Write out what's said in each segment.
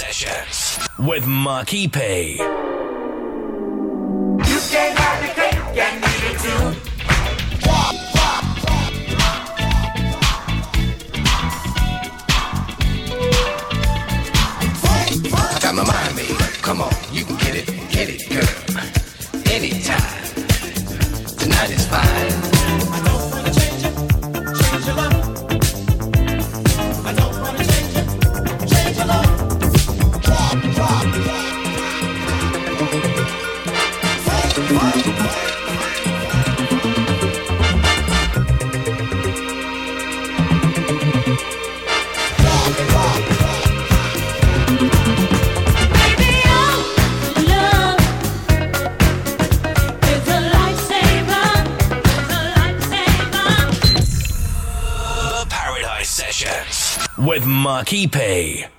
Sessions with Marky P. You can't have the cake and eat it too. I got my mind made up. Come on, you can get it, get it, girl. Anytime. Tonight is fine. With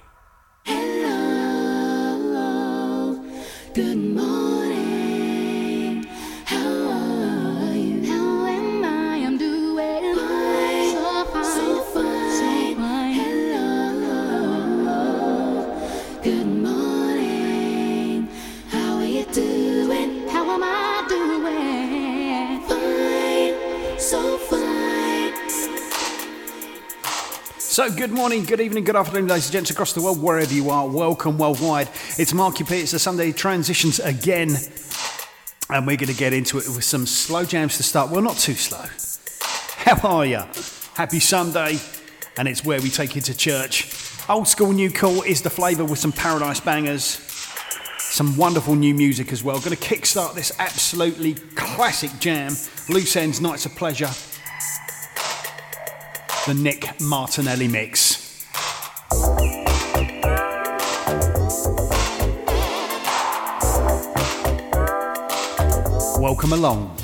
good morning, good evening, good afternoon, ladies and gents across the world, wherever you are. Welcome worldwide. It's Marky P. It's the Sunday transitions again, and we're going to get into it with some slow jams to start. Well, not too slow. How are you? Happy Sunday, and it's where we take you to church. Old school, new cool is the flavour with some paradise bangers, some wonderful new music as well. Going to kickstart this absolutely classic jam. Loose ends, nights of pleasure the Nick Martinelli mix. Welcome along.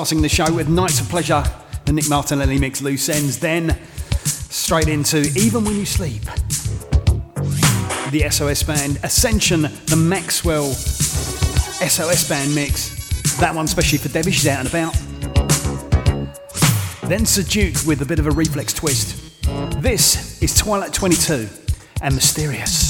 Starting the show with Nights of Pleasure, the Nick Martinelli mix loose ends, then straight into Even When You Sleep. The SOS band, Ascension, the Maxwell SOS band mix. That one especially for Debbie, she's out and about. Then Sir Duke with a bit of a reflex twist. This is Twilight 22 and Mysterious.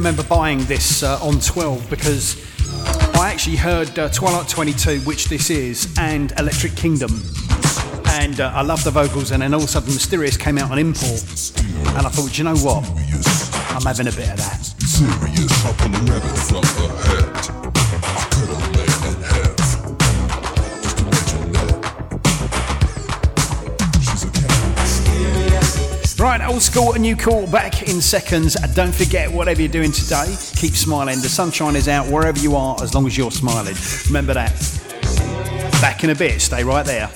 Remember buying this uh, on 12 because I actually heard uh, Twilight 22, which this is, and Electric Kingdom. And uh, I loved the vocals, and then all of a sudden, Mysterious came out on import. And I thought, you know what? I'm having a bit of that. Right, old school and new cool back in seconds. Don't forget, whatever you're doing today, keep smiling. The sunshine is out wherever you are, as long as you're smiling. Remember that. Back in a bit, stay right there.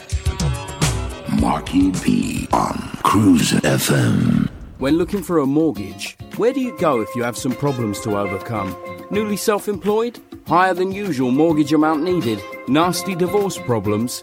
Marky P on Cruise FM. When looking for a mortgage, where do you go if you have some problems to overcome? Newly self employed? Higher than usual mortgage amount needed? Nasty divorce problems?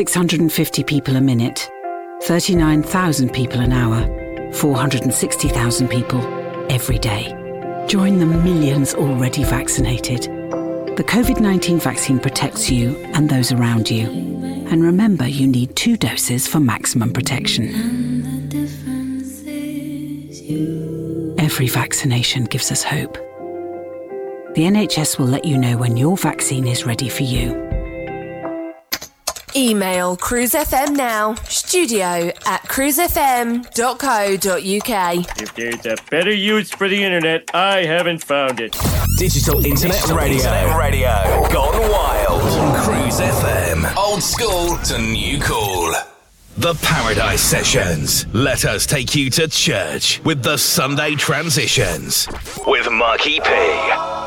650 people a minute, 39,000 people an hour, 460,000 people every day. Join the millions already vaccinated. The COVID 19 vaccine protects you and those around you. And remember, you need two doses for maximum protection. Every vaccination gives us hope. The NHS will let you know when your vaccine is ready for you. Email cruisefm now, studio at cruisefm.co.uk. If there's a better use for the internet, I haven't found it. Digital Internet Radio. Internet Radio. Gone wild. Cruise FM. Old school to new cool. The Paradise Sessions. Let us take you to church with the Sunday Transitions with Marky P.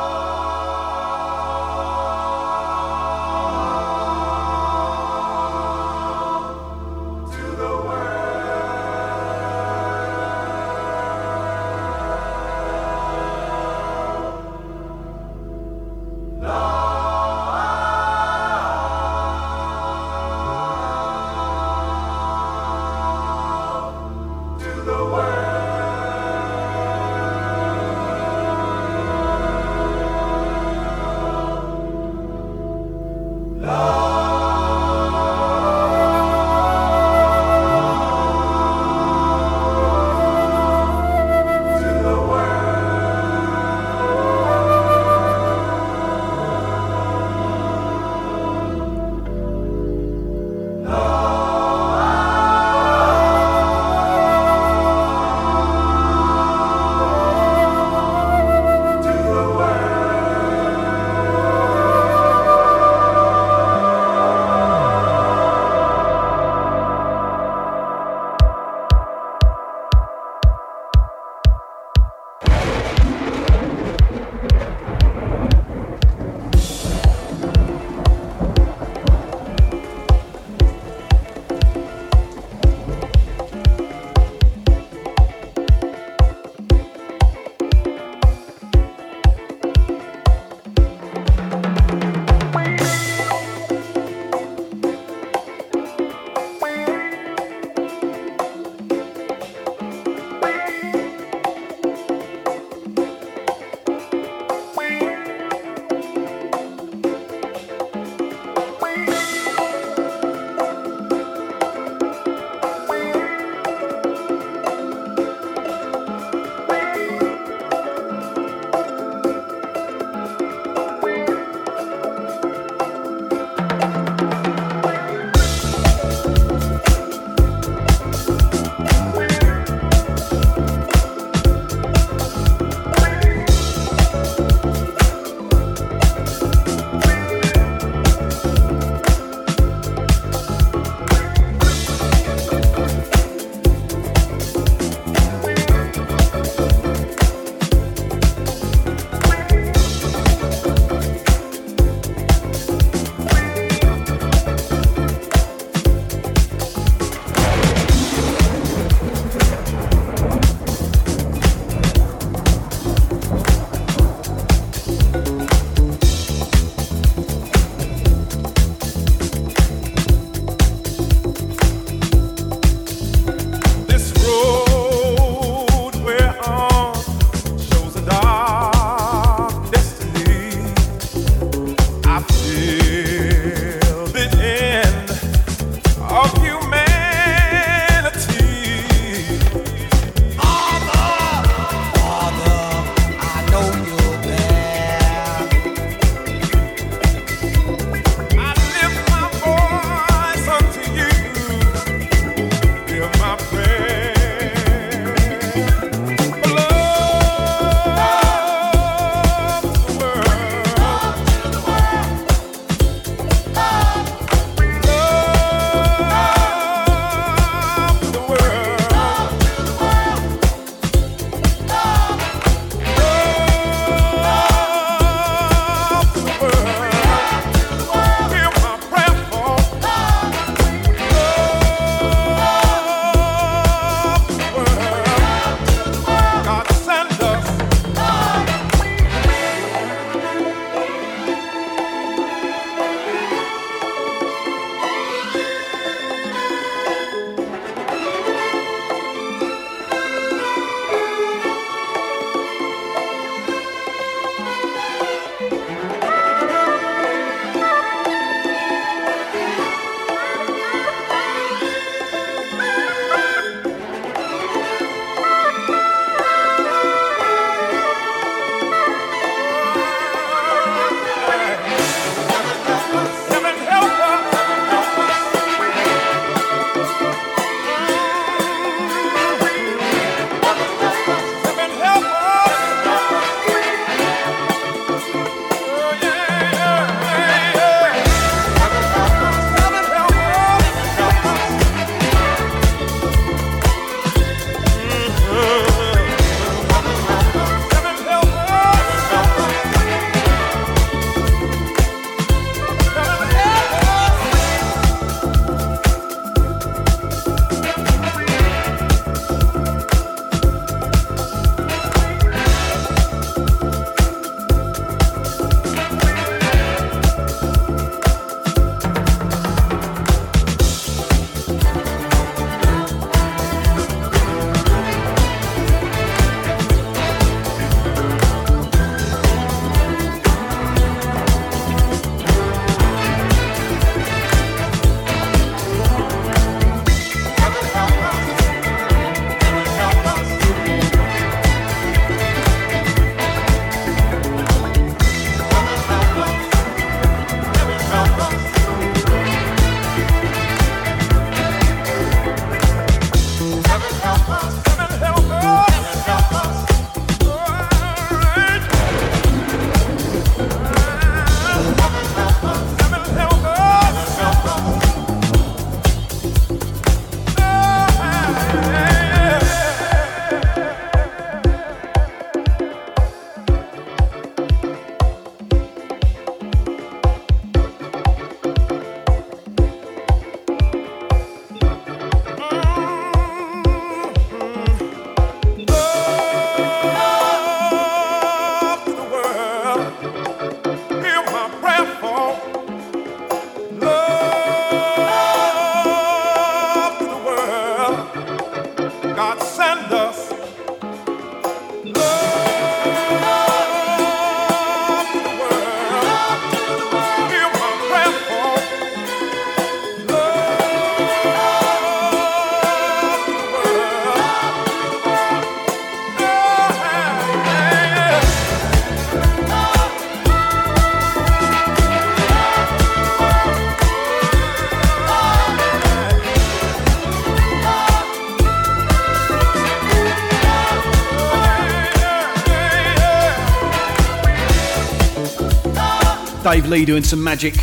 Lee doing some magic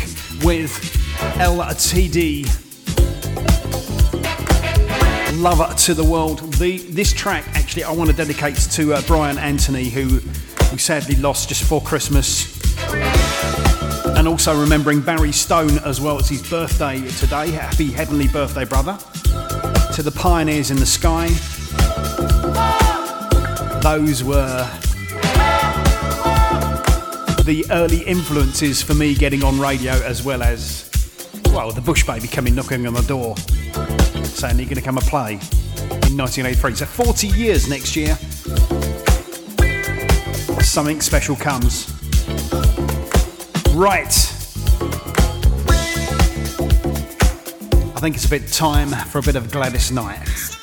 with LTD. Lover to the world. The, this track, actually, I want to dedicate to uh, Brian Anthony, who we sadly lost just before Christmas. And also remembering Barry Stone as well. It's his birthday today. Happy heavenly birthday, brother. To the pioneers in the sky. Those were the early influences for me getting on radio, as well as, well, the Bush Baby coming knocking on the door saying you're going to come and play in 1983. So 40 years next year, something special comes. Right. I think it's a bit time for a bit of Gladys Knight. This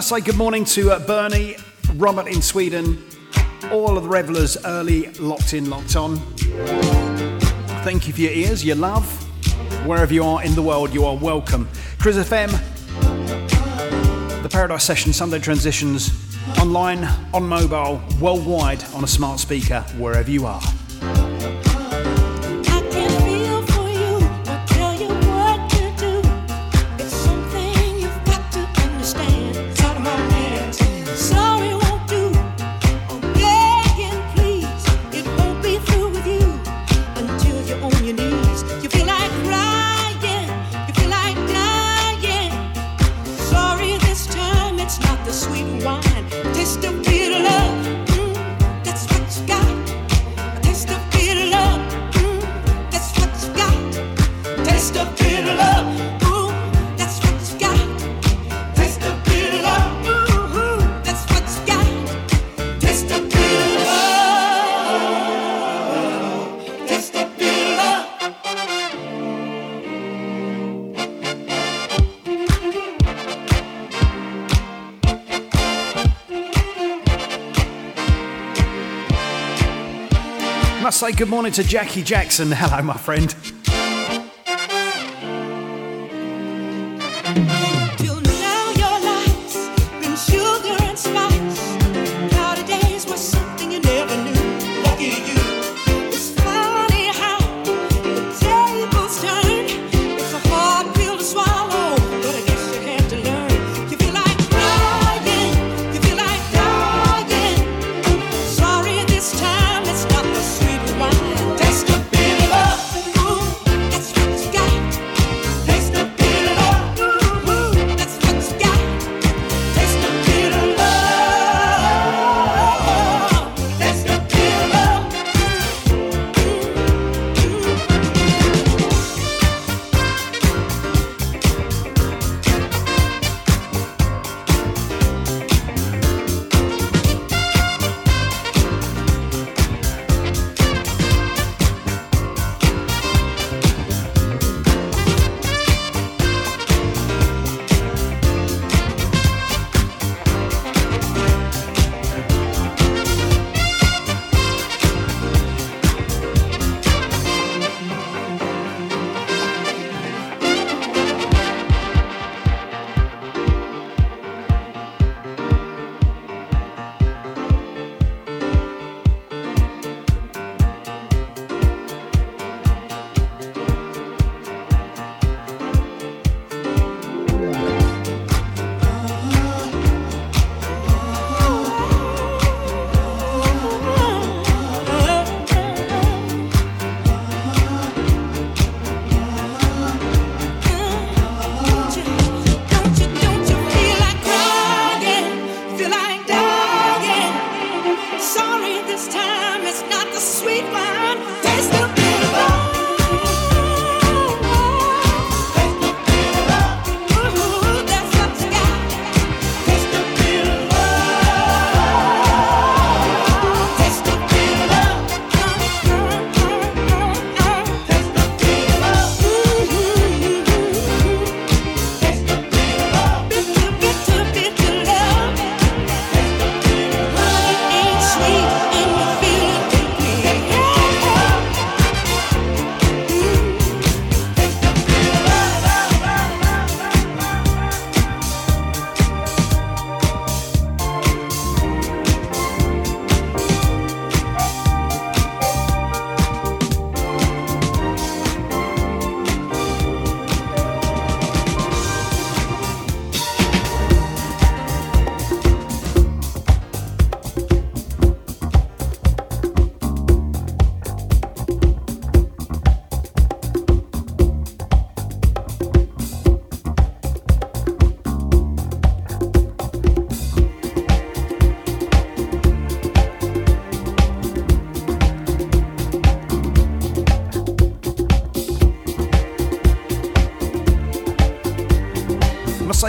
Must say good morning to uh, Bernie, Robert in Sweden, all of the revelers early locked in, locked on. Thank you for your ears, your love. Wherever you are in the world, you are welcome. Cruise FM, the Paradise Session, Sunday Transitions, online, on mobile, worldwide, on a smart speaker, wherever you are. Good morning to Jackie Jackson. Hello, my friend.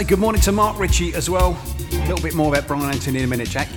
good morning to Mark Ritchie as well. A little bit more about Brian Anthony in a minute, Jack.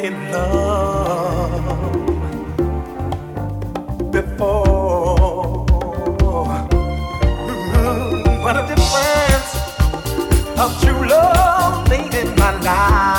in love before. Mm-hmm. What a difference of true love made in my life.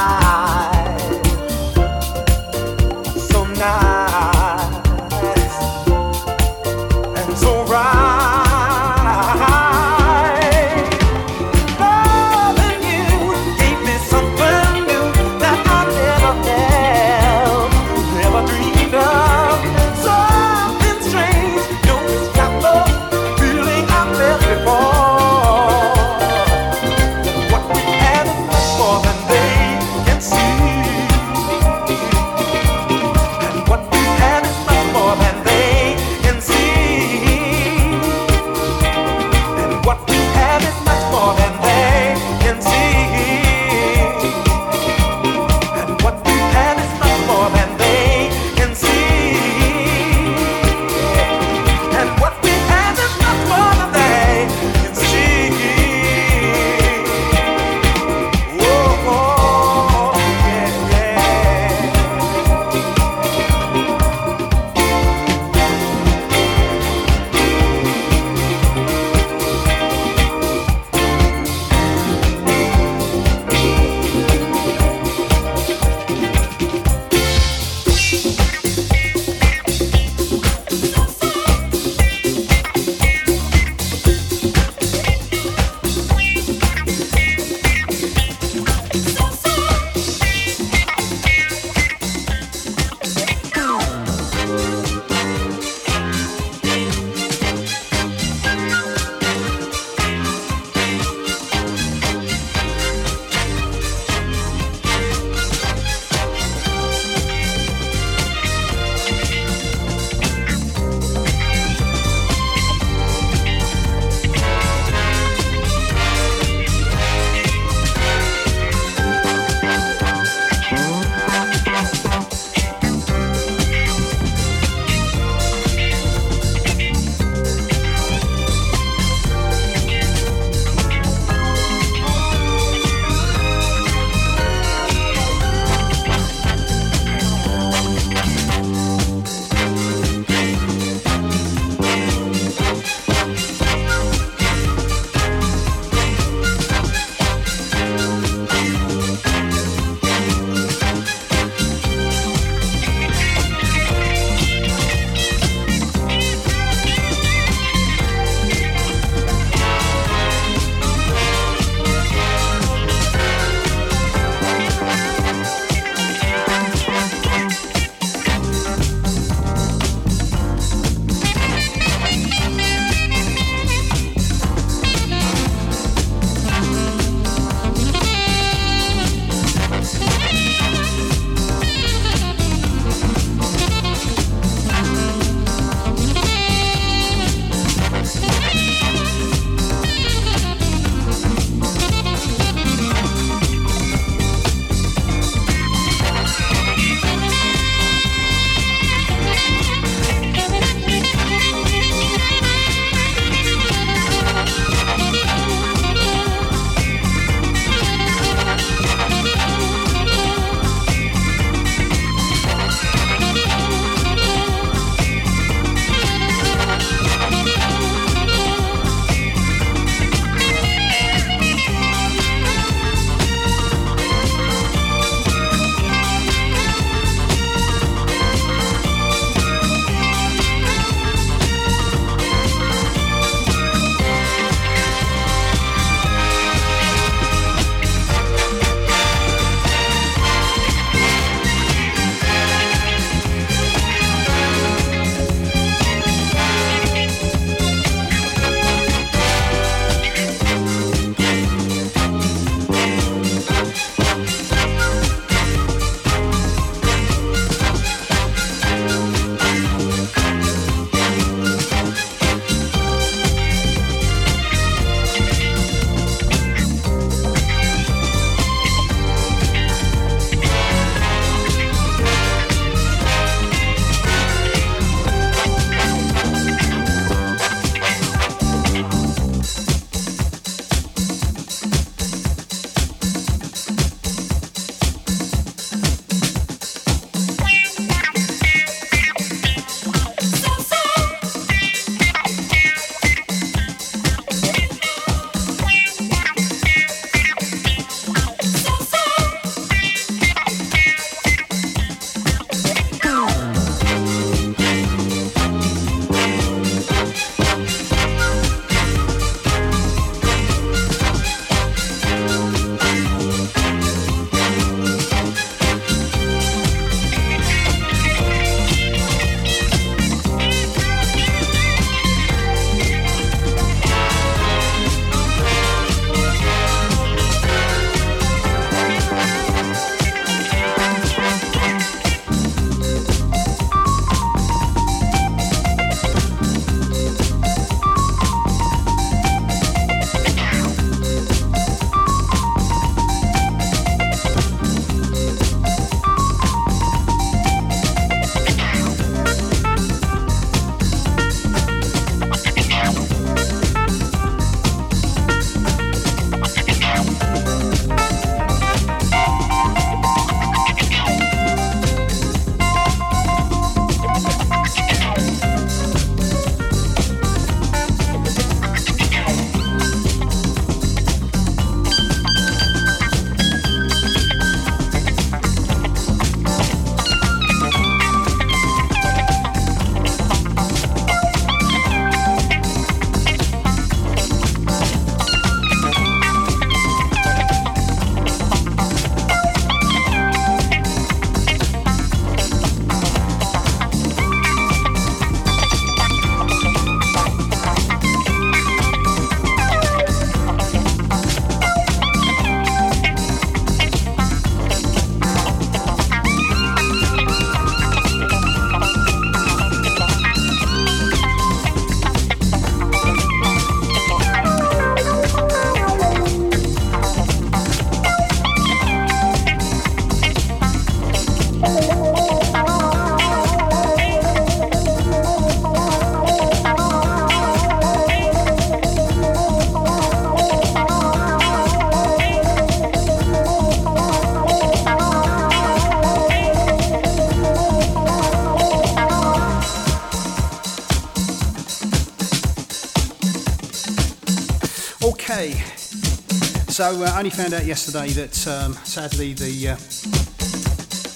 So uh, I only found out yesterday that um, sadly the uh,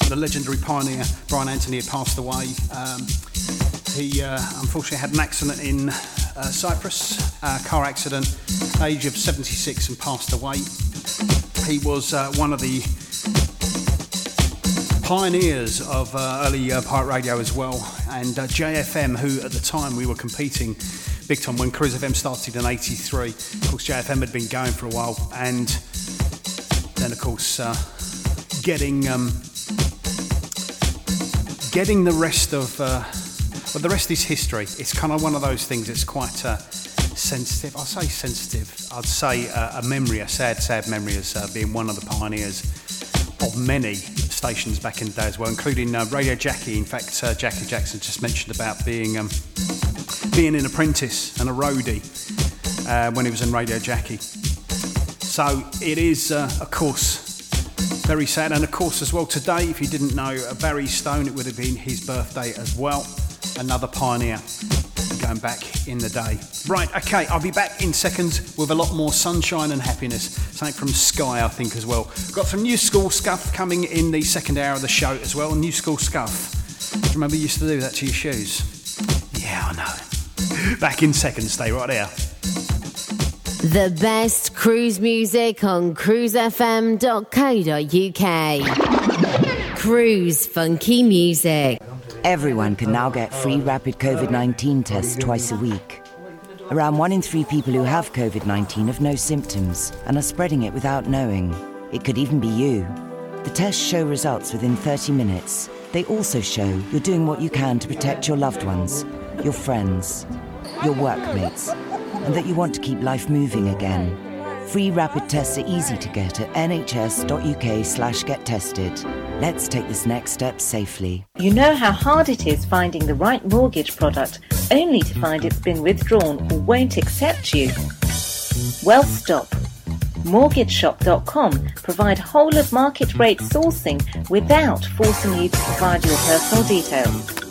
the legendary pioneer Brian Anthony had passed away. Um, he uh, unfortunately had an accident in uh, Cyprus, car accident, age of 76, and passed away. He was uh, one of the pioneers of uh, early uh, pirate radio as well, and uh, JFM, who at the time we were competing big time when Cruise of FM started in '83. Of course, JFM had been going for a while, and then of course uh, getting um, getting the rest of uh, well, the rest is history. It's kind of one of those things. that's quite uh, sensitive. I'll say sensitive. I'd say uh, a memory, a sad, sad memory, as uh, being one of the pioneers of many stations back in the day as well, including uh, Radio Jackie. In fact, uh, Jackie Jackson just mentioned about being um, being an apprentice and a roadie uh, when he was in Radio Jackie. So it is, uh, of course, very sad. And of course, as well, today, if you didn't know, uh, Barry Stone, it would have been his birthday as well. Another pioneer going back in the day. Right, okay, I'll be back in seconds with a lot more sunshine and happiness. Something from Skyy, I think, as well. Got some new school scuff coming in the second hour of the show as well. New school scuff. Remember, you used to do that to your shoes? Yeah, I know. Back in seconds, stay right there. The best cruise music on cruisefm.co.uk. Cruise funky music. Everyone can now get free rapid COVID 19 tests twice a week. Around one in three people who have COVID 19 have no symptoms and are spreading it without knowing. It could even be you. The tests show results within 30 minutes. They also show you're doing what you can to protect your loved ones, your friends, your workmates, and that you want to keep life moving again. Free rapid tests are easy to get at nhs.uk slash get tested. Let's take this next step safely. You know how hard it is finding the right mortgage product only to find it's been withdrawn or won't accept you? Well, stop. MortgageShop.com provide whole of market rate sourcing without forcing you to provide your personal details.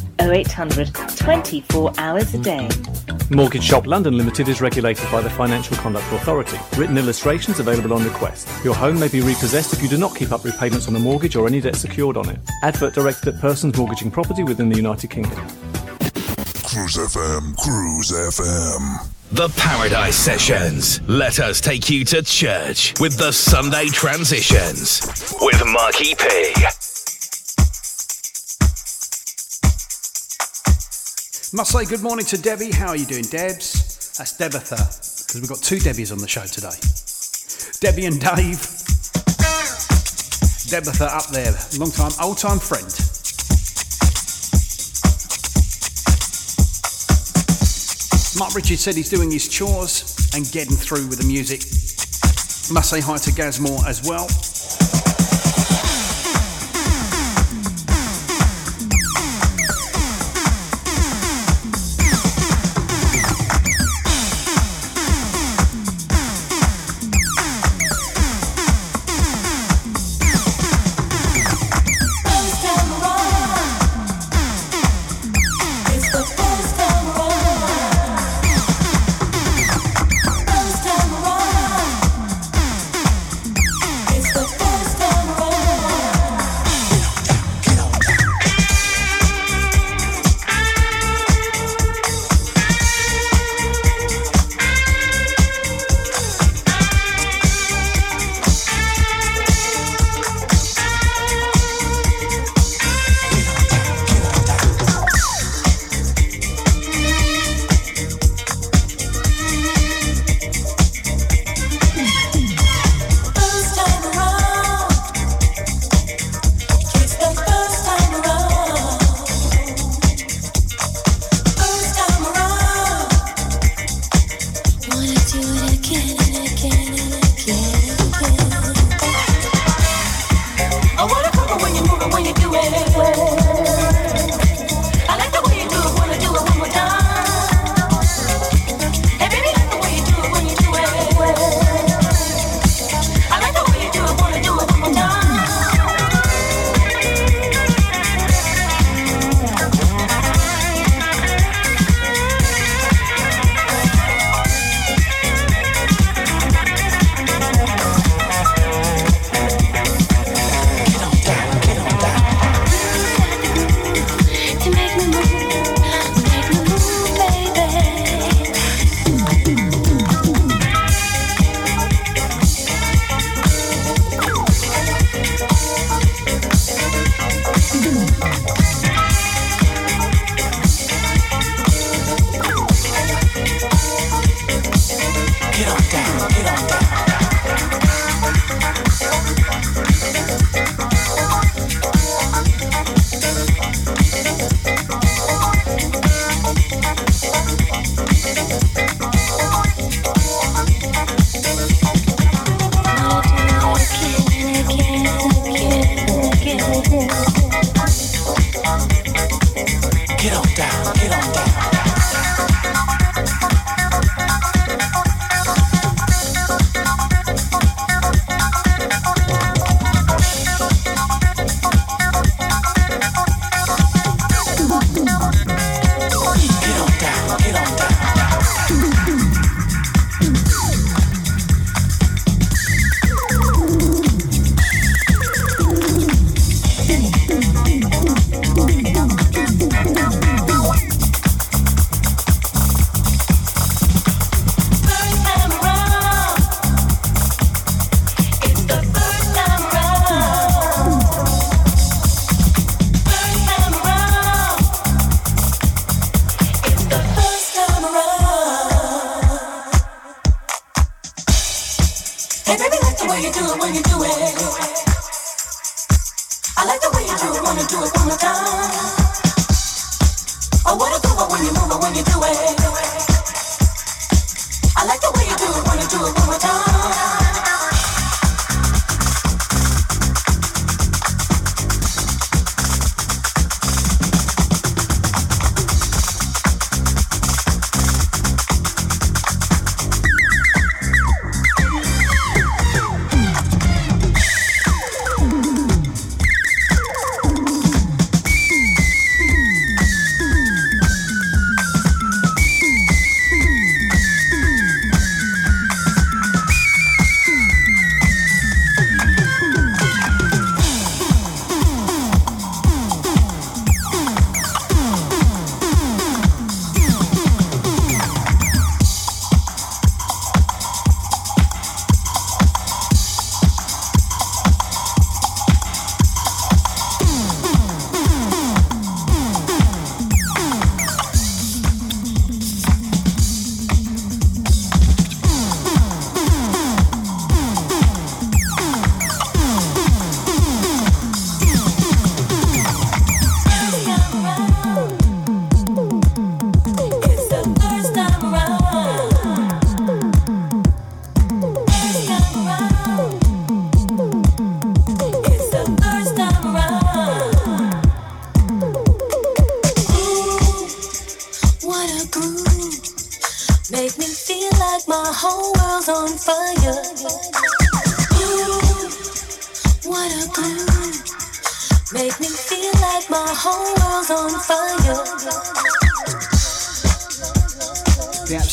0800 24 hours a day. Mortgage Shop London Limited is regulated by the Financial Conduct Authority. Written illustrations available on request. Your home may be repossessed if you do not keep up repayments on the mortgage or any debt secured on it. Advert directed at persons mortgaging property within the United Kingdom. Cruise FM, Cruise FM. The Paradise Sessions. Let us take you to church with the Sunday Transitions with Marky P. Must say good morning to Debbie. How are you doing, Debs? That's Debitha, because we've got two Debbies on the show today. Debbie and Dave. Debitha up there, long time, old time friend. Mark Richards said he's doing his chores and getting through with the music. Must say hi to Gazmore as well.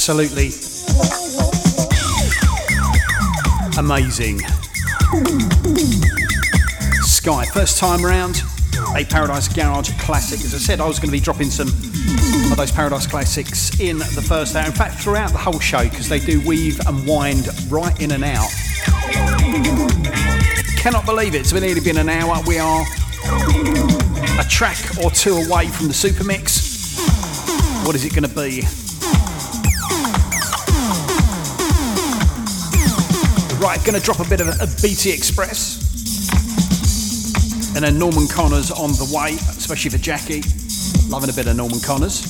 Absolutely amazing Skyy. First time round, a Paradise Garage classic. As I said, I was going to be dropping some of those Paradise classics in the first hour. In fact, throughout the whole show, because they do weave and wind right in and out. Cannot believe it. It's nearly been an hour. We are a track or two away from the super mix. What is it going to be? Right, to drop a bit of a BT Express. And then Norman Connors on the way, especially for Jackie. Loving a bit of Norman Connors.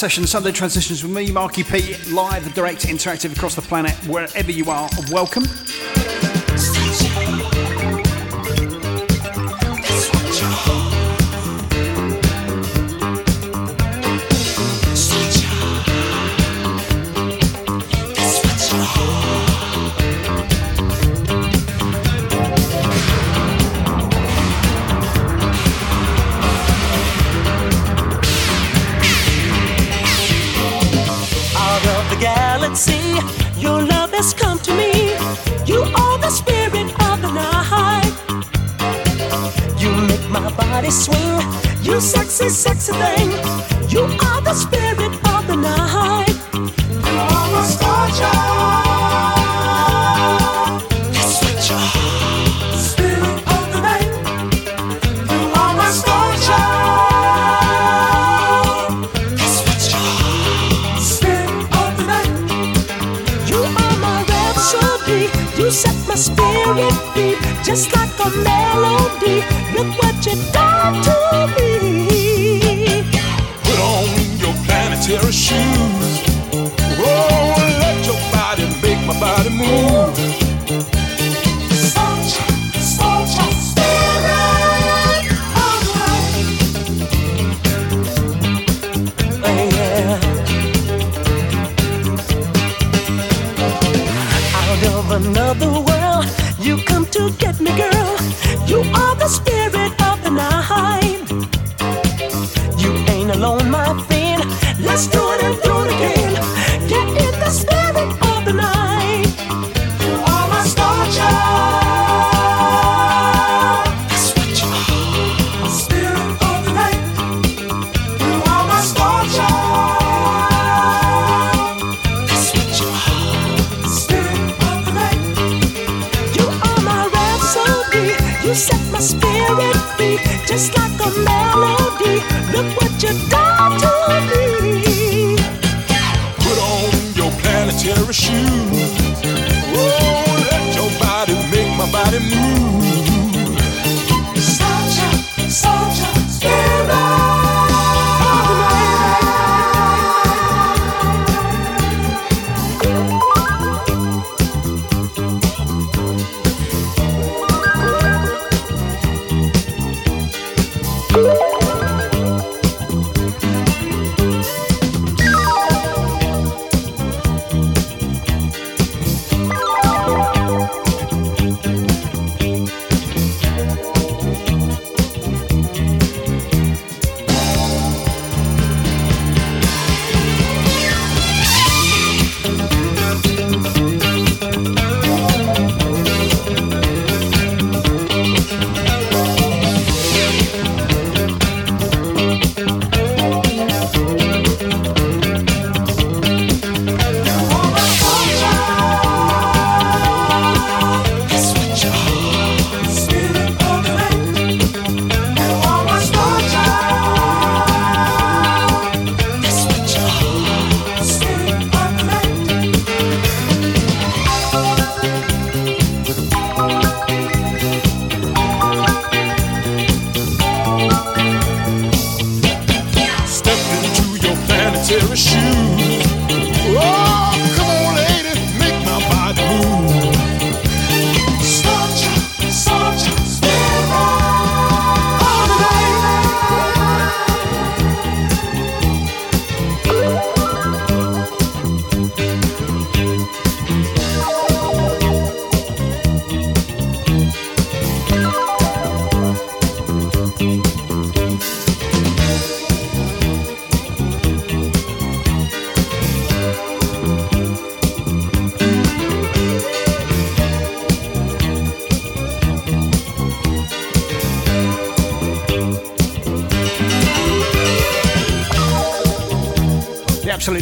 Session, Sunday Transitions with me, Marky P, live, direct, interactive across the planet, wherever you are. Welcome. today.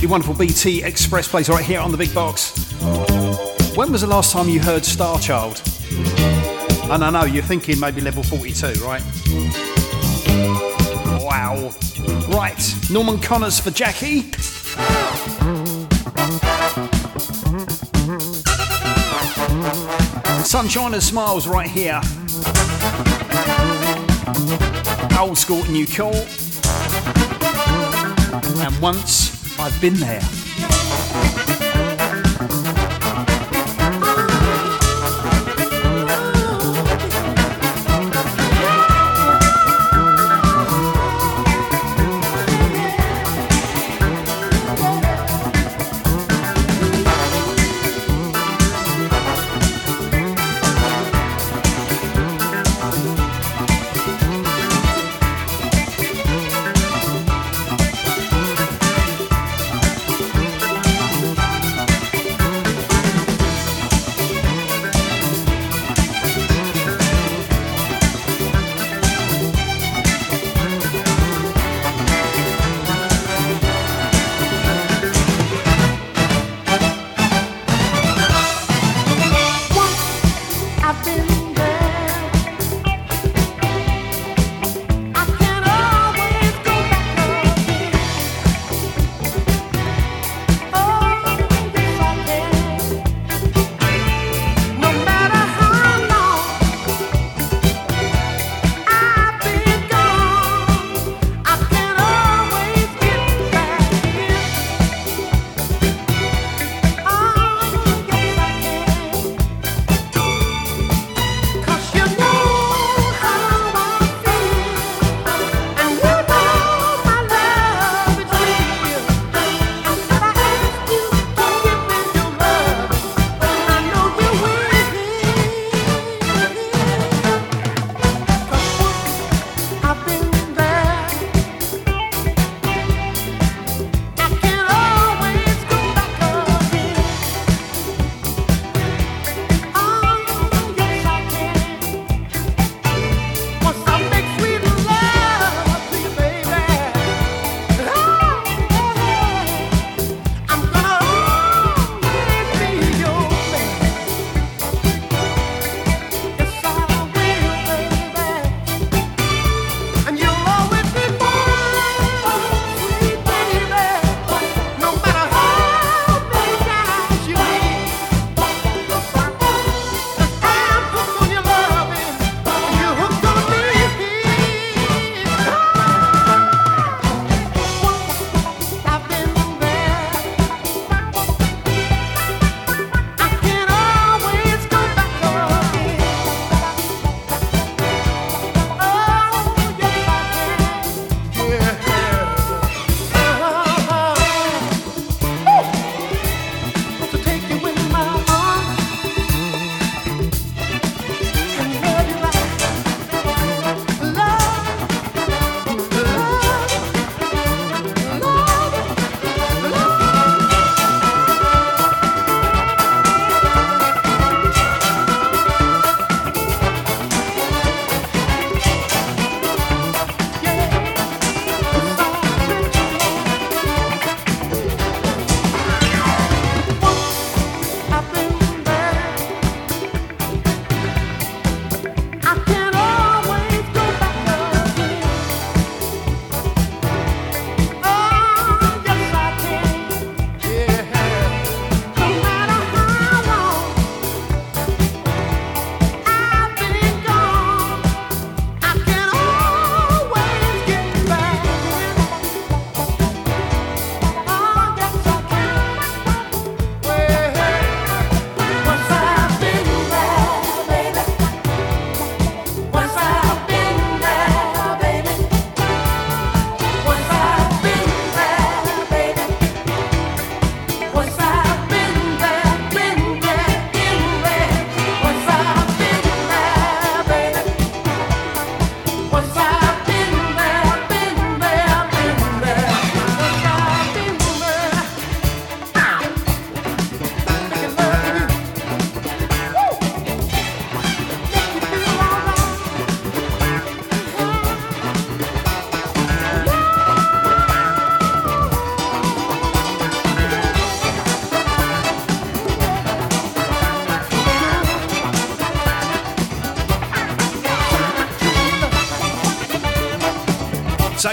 wonderful BT Express place right here on the big box. When was the last time you heard Star Child? And I know you're thinking maybe level 42, right? Wow. Right, Norman Connors for Jackie. Sunshine and smiles right here. Old school, new call. And once I've been there.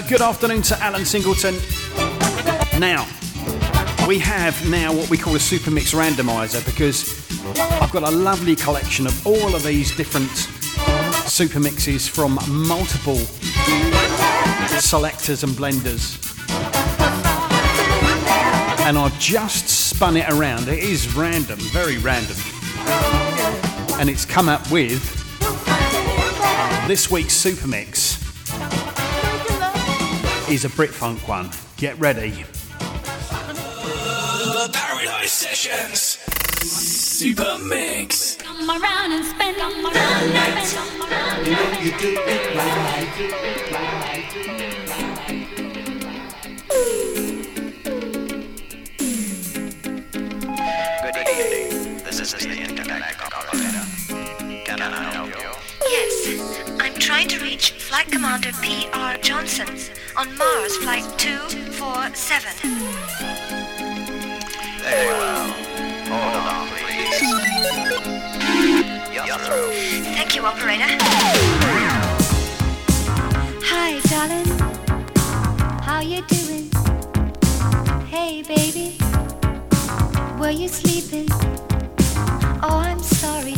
Good afternoon to Allan Singleton. Now, we have now what we call a super mix randomizer because I've got a lovely collection of all of these different super mixes from multiple selectors and blenders. And I've just spun it around. It is random, very random. And it's come up with this week's super mix is a Brit Funk one. Get ready. The Paradise Sessions. Super Mix. Come around and spend on my You know you do it right. Do it right. Good evening. This is the internet operator. Can I help you? Yes, I'm trying to reach Flight Commander P.R. Johnson on Mars Flight 247. Very well. Hold on, please. You're through. Thank you, operator. Hi, darling. How you doing? Hey, baby. Were you sleeping? Oh, I'm sorry,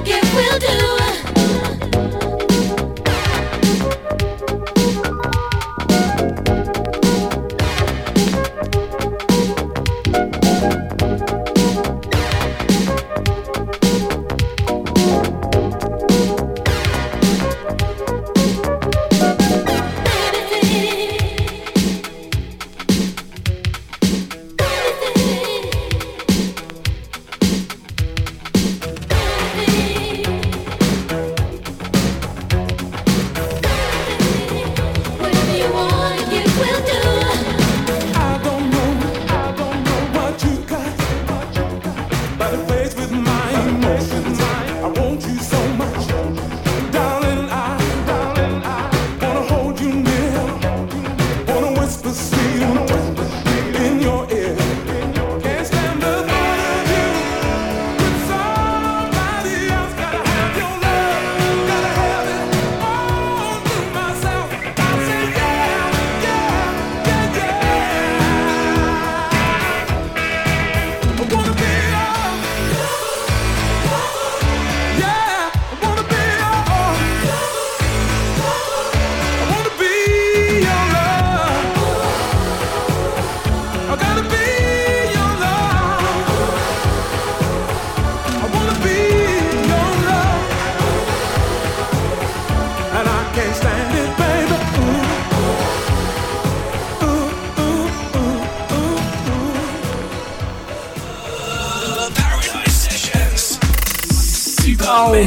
give, will do.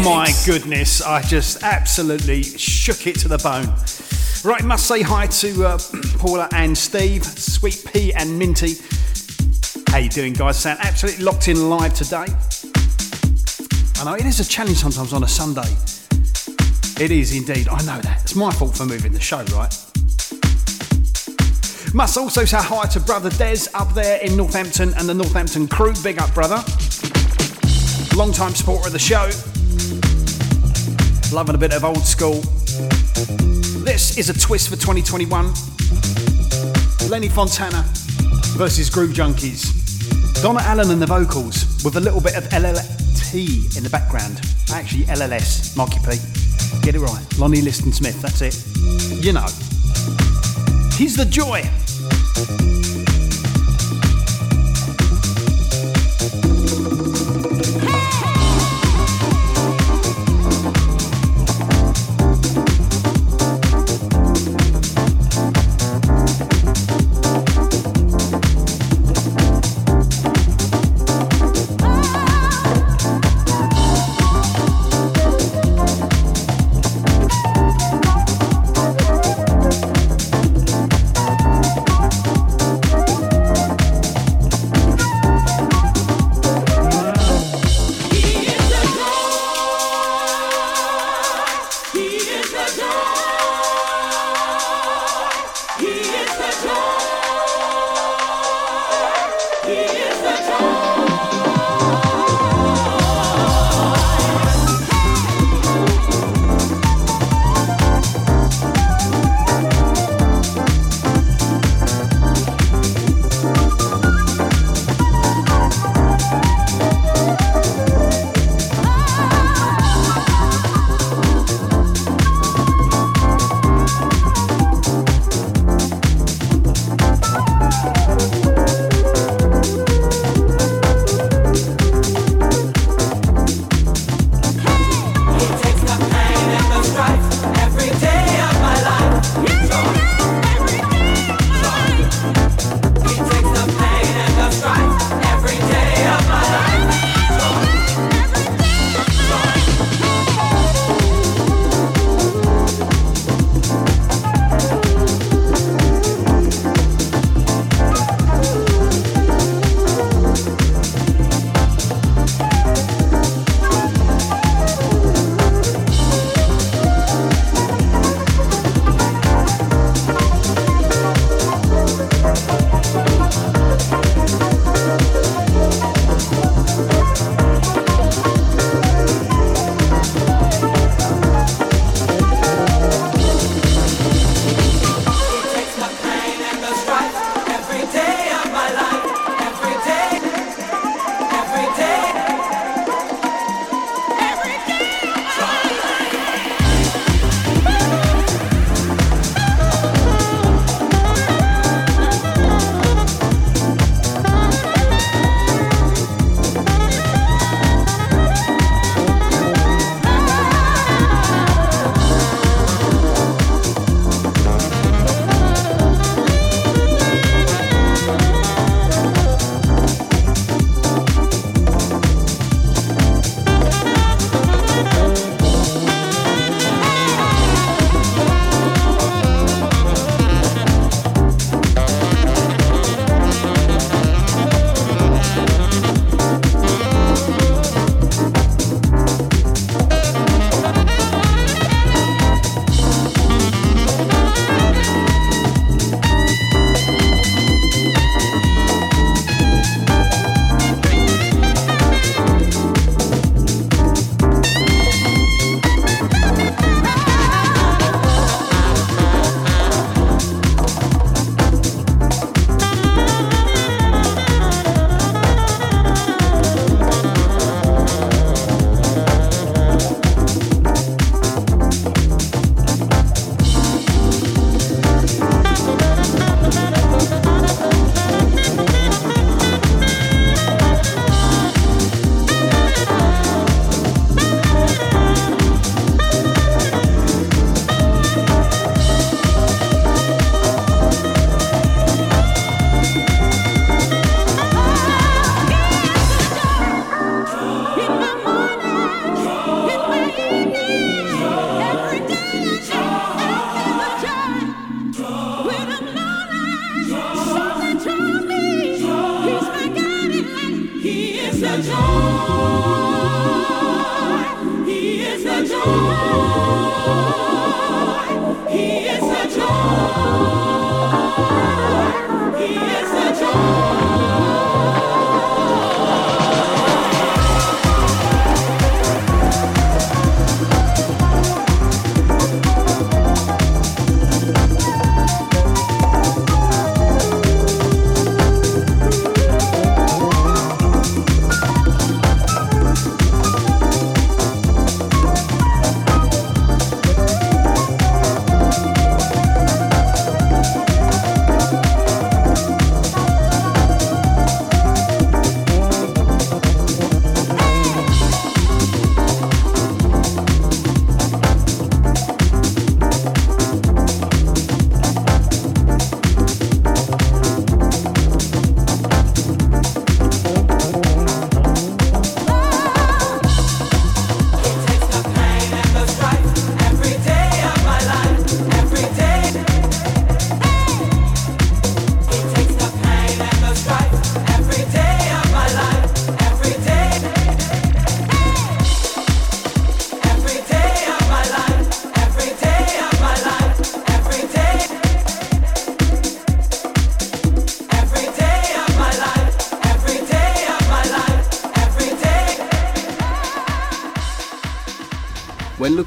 My goodness, I just absolutely shook it to the bone. Right, must say hi to uh, Paula and Steve, Sweet Pea and Minty. How you doing, guys? Sound absolutely locked in live today. I know it is a challenge sometimes on a Sunday. It is indeed. I know that. It's my fault for moving the show, right? Must also say hi to brother Des up there in Northampton and the Northampton crew. Big up, brother. Long time supporter of the show. Loving a bit of old school. This is a twist for 2021. Lenny Fontana versus Groove Junkies. Donna Allen and the vocals with a little bit of LLT in the background. Actually, LLS, Marky P. Get it right. Lonnie Liston Smith, that's it. You know. He's the joy.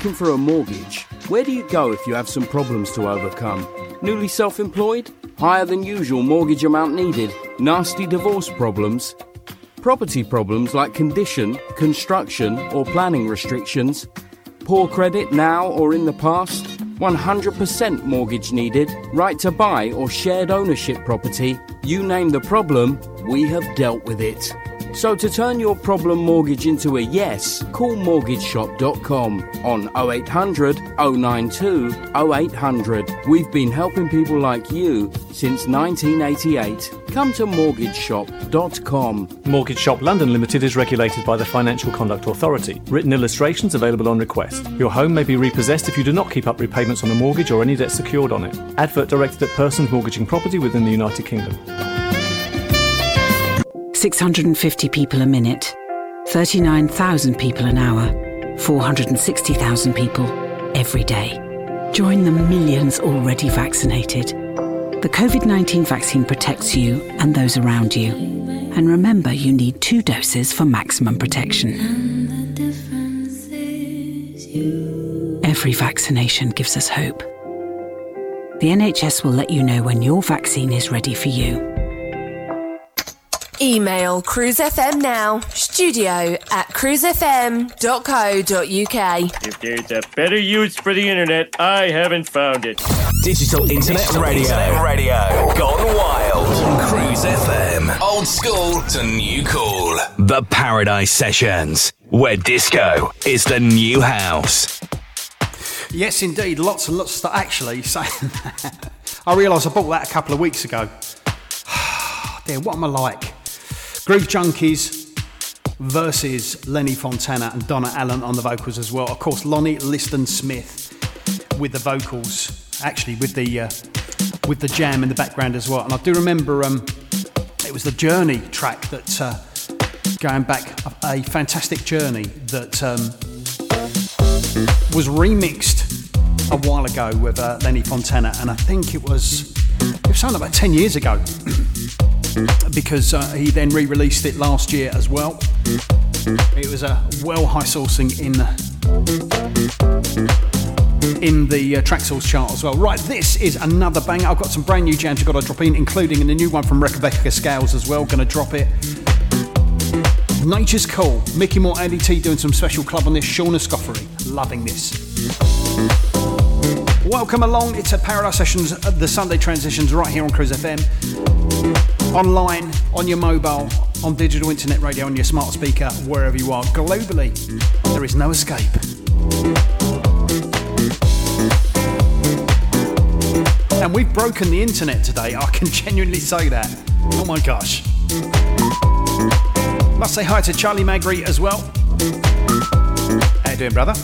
Looking for a mortgage, where do you go if you have some problems to overcome? Newly self employed? Higher than usual mortgage amount needed? Nasty divorce problems? Property problems like condition, construction, or planning restrictions? Poor credit now or in the past? 100% mortgage needed? Right to buy or shared ownership property? You name the problem, we have dealt with it. So to turn your problem mortgage into a yes, call mortgageshop.com on 0800 092 0800. We've been helping people like you since 1988. Come to mortgageshop.com. Mortgage Shop London Limited is regulated by the Financial Conduct Authority. Written illustrations available on request. Your home may be repossessed if you do not keep up repayments on a mortgage or any debt secured on it. Advert directed at persons mortgaging property within the United Kingdom. 650 people a minute, 39,000 people an hour, 460,000 people every day. Join the millions already vaccinated. The COVID 19 vaccine protects you and those around you. And remember, you need two doses for maximum protection. Every vaccination gives us hope. The NHS will let you know when your vaccine is ready for you. Email Cruise FM now, studio at cruisefm.co.uk. If there's a better use for the internet, I haven't found it. Digital Internet Radio. Internet Radio. Gone wild. On Cruise FM. Old school to new cool. The Paradise Sessions. Where disco is the new house. Yes, indeed. Lots and lots of stuff. Actually, saying that, I realised I bought that a couple of weeks ago. Dear, what am I like? Groove Junkies versus Lenny Fontana and Donna Allen on the vocals as well. Of course, Lonnie Liston Smith with the vocals, actually with the uh, with the jam in the background as well. And I do remember um, it was the Journey track that uh, going back a, a fantastic journey that um, was remixed a while ago with uh, Lenny Fontana, and I think it was it was something about ten years ago because uh, he then re-released it last year as well. It was a well high sourcing in in the uh, Traxsource chart as well. Right, this is another banger. I've got some brand new jams I've got to drop in, including the new one from Rebecca Scales as well. Going to drop it. Nature's Call. Micky More, Andy Tee doing some special club on this. Shaun Escoffery. Loving this. Welcome along. It's a Paradise Sessions, uh, the Sunday transitions right here on Cruise FM. Online, on your mobile, on digital internet radio, on your smart speaker, wherever you are. Globally, there is no escape. And we've broken the internet today. I can genuinely say that. Oh my gosh. Must say hi to Charlie Magri as well. How you doing, brother?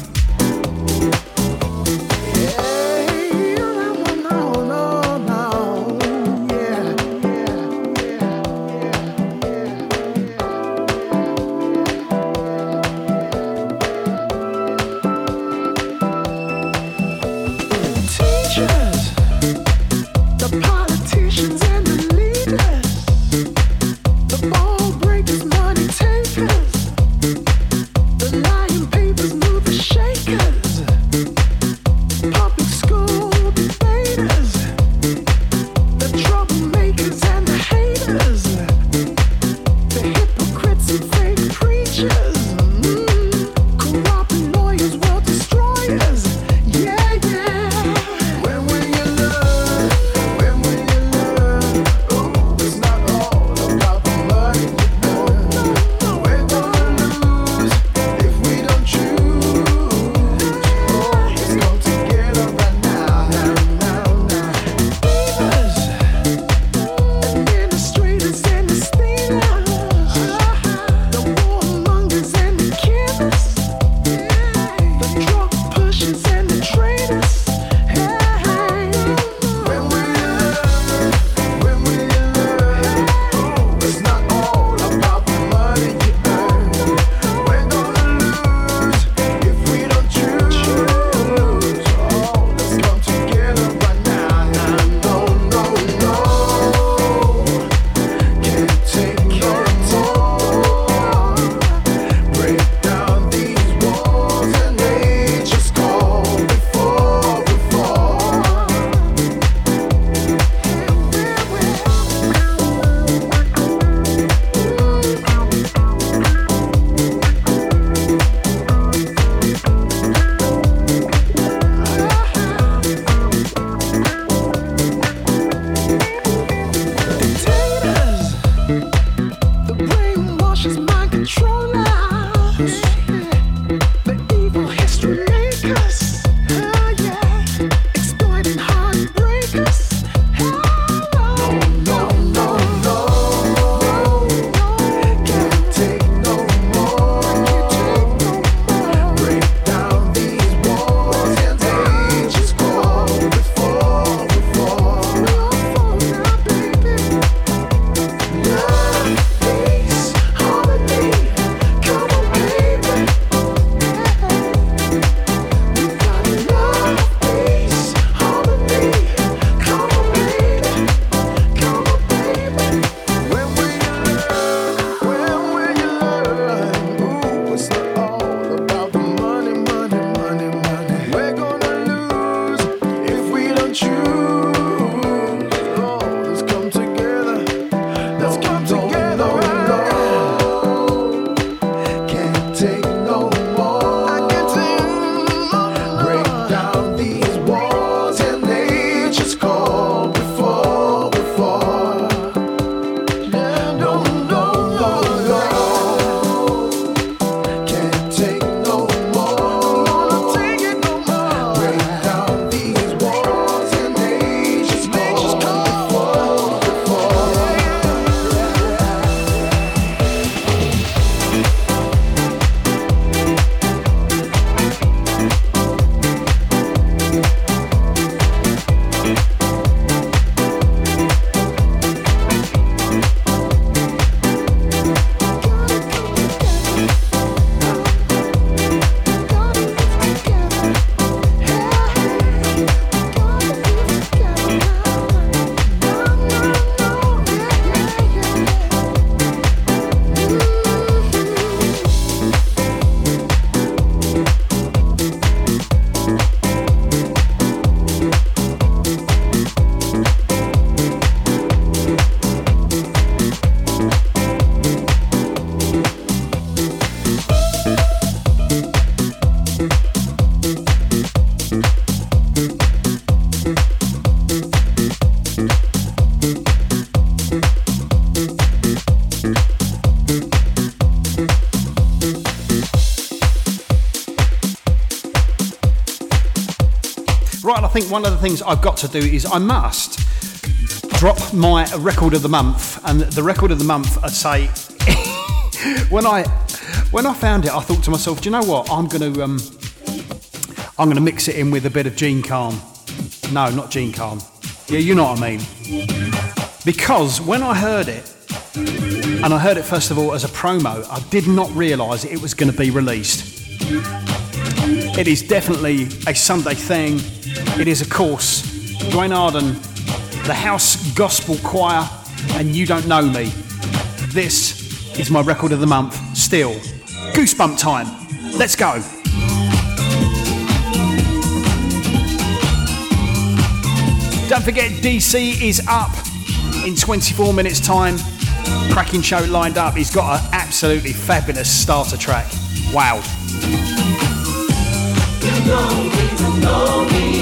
Think one of the things I've got to do is I must drop my record of the month, and the record of the month, I'd say, when I when I found it, I thought to myself, do you know what? I'm to um, I'm to mix it in with a bit of Gene Calm. No, not Gene Calm. Yeah, you know what I mean. Because when I heard it, and I heard it first of all as a promo, I did not realise it was going to be released. It is definitely a Sunday thing. It is, of course, Duane Harden, the House Gospel Choir, and You Don't Know Me. This is my record of the month, still. Goosebump time. Let's go. Don't forget, DC is up in 24 minutes' time. Cracking show lined up. He's got an absolutely fabulous starter track. Wow. Don't even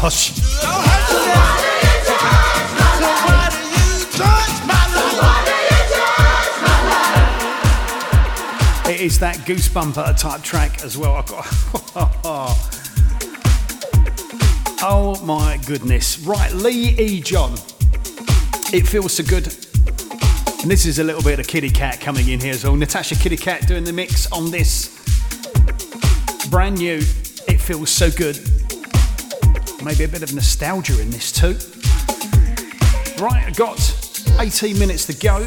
gosh. It is that goosebumper type track as well. I've got. Oh my goodness. Right, Lee E. John. It feels so good. And this is a little bit of Kitty Kat coming in here as well. Natasha Kitty Kat doing the mix on this. Brand new. It feels so good maybe a bit of nostalgia in this too. Right, I've got 18 minutes to go.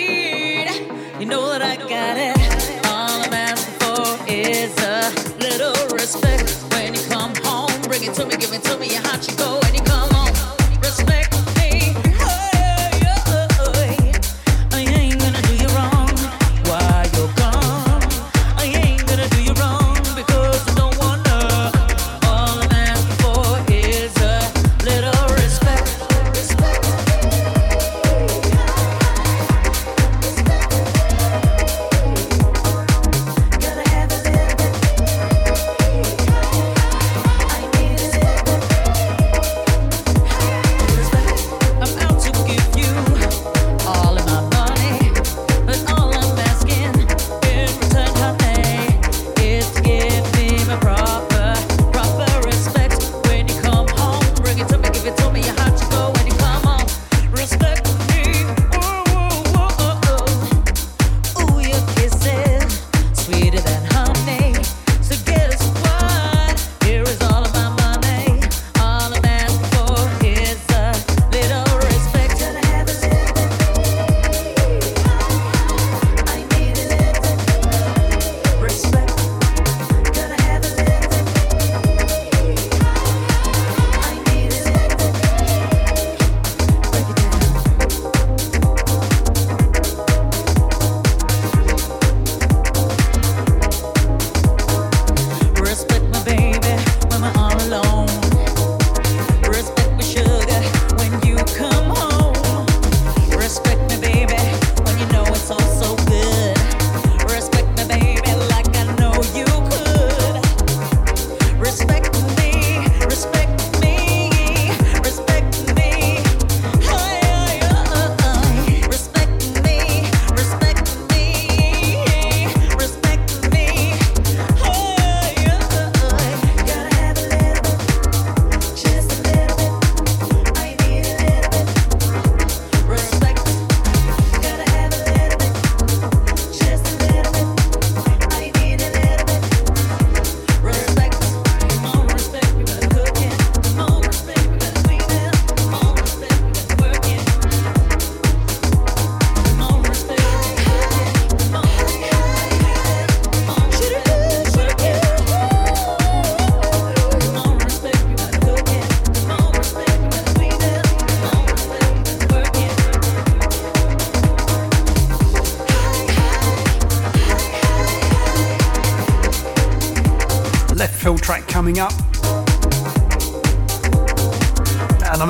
to me, give it to me, and how'd you go?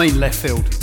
I mean left field.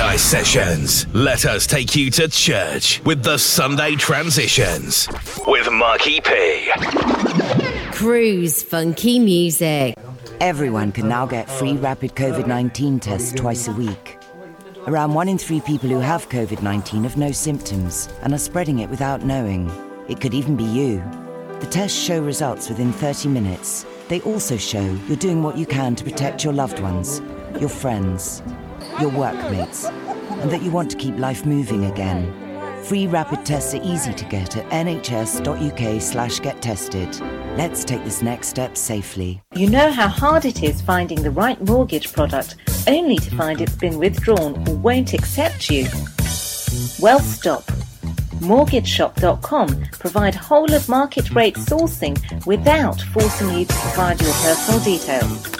The Paradise Sessions. Let us take you to church with the Sunday Transitions with Marky P. Cruise funky music. Everyone can now get free rapid COVID 19 tests twice a week. Around one in three people who have COVID 19 have no symptoms and are spreading it without knowing. It could even be you. The tests show results within 30 minutes. They also show you're doing what you can to protect your loved ones, your friends, your workmates, and that you want to keep life moving again. Free rapid tests are easy to get at nhs.uk slash get tested. Let's take this next step safely. You know how hard it is finding the right mortgage product only to find it's been withdrawn or won't accept you? Well, stop. MortgageShop.com provide whole of market rate sourcing without forcing you to provide your personal details.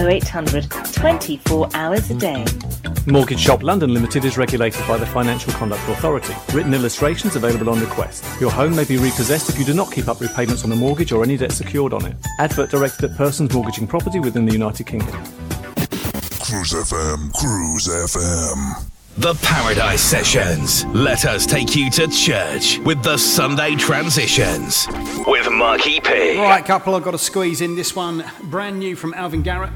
0800 24 hours a day. Mortgage Shop London Limited is regulated by the Financial Conduct Authority. Written illustrations available on request. Your home may be repossessed if you do not keep up repayments on a mortgage or any debt secured on it. Advert directed at persons mortgaging property within the United Kingdom. Cruise FM, Cruise FM. The Paradise Sessions. Let us take you to church with the Sunday Transitions with Marky P. Right, couple, I've got to squeeze in this one. Brand new from Alvin Garrett.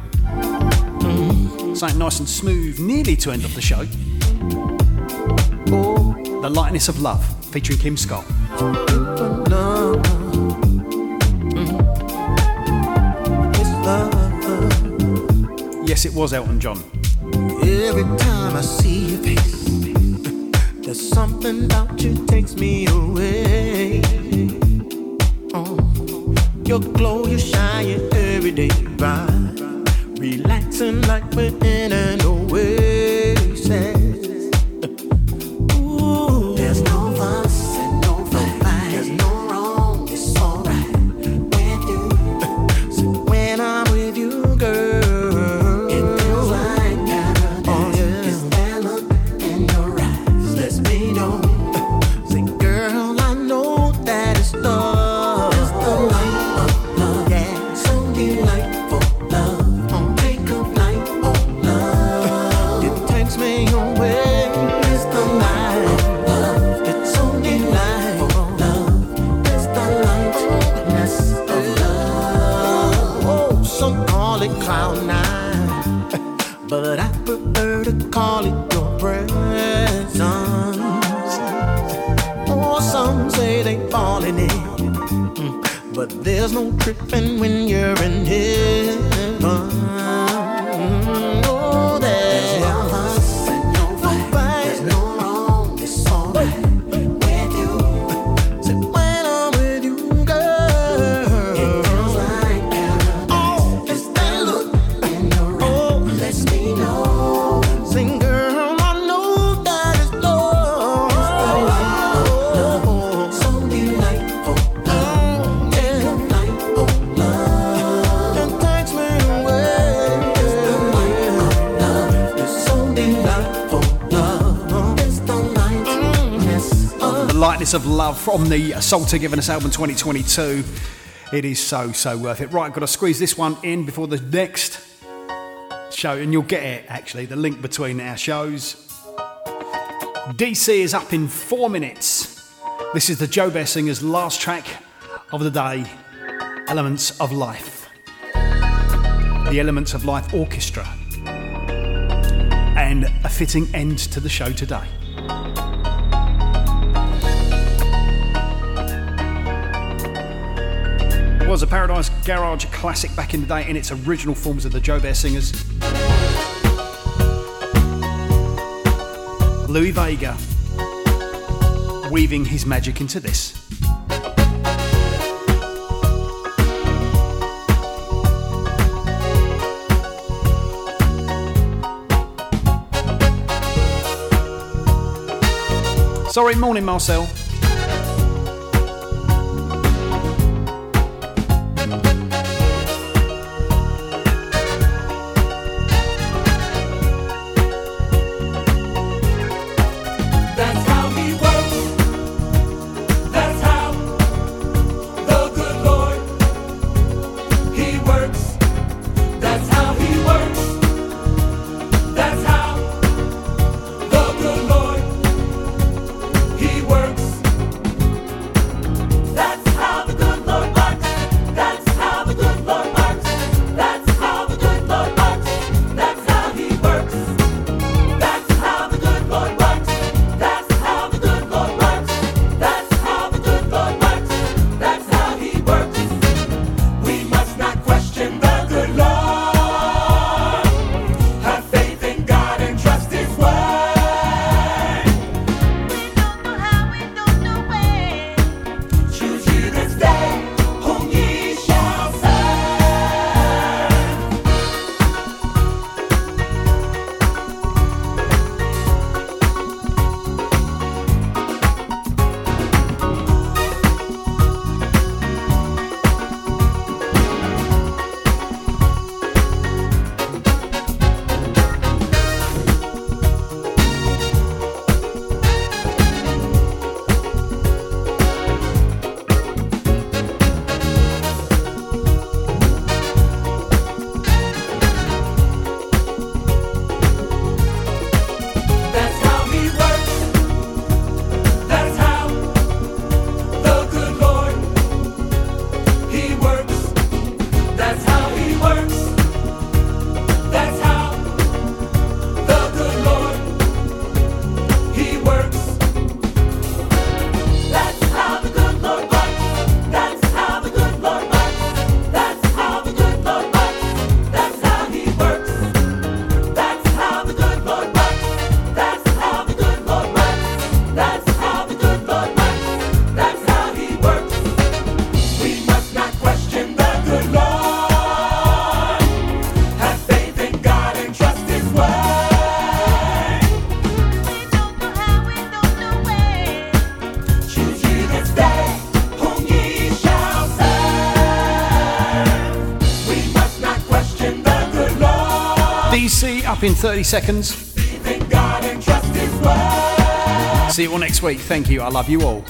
Mm-hmm. Something nice and smooth, nearly to end of the show. The Lightness of Love, featuring Kim Scott. Mm-hmm. Yes, it was Elton John. Every time I see your face, there's something about you takes me away. Oh, your glow, you shine every day bright, relaxing like we're in an oasis. From the Salter Giving Us album 2022. It is so, so worth it. Right, I've got to squeeze this one in before the next show, and you'll get it actually, the link between our shows. DC is up in four minutes. This is the Joe Bessinger's last track of the day Elements of Life. The Elements of Life Orchestra. And a fitting end to the show today. Was a Paradise Garage classic back in the day in its original forms of the Joe Bear Singers. Louie Vega weaving his magic into this. Sorry, morning, Marcel. In 30 seconds. God and trust His word. See you all next week. Thank you. I love you all.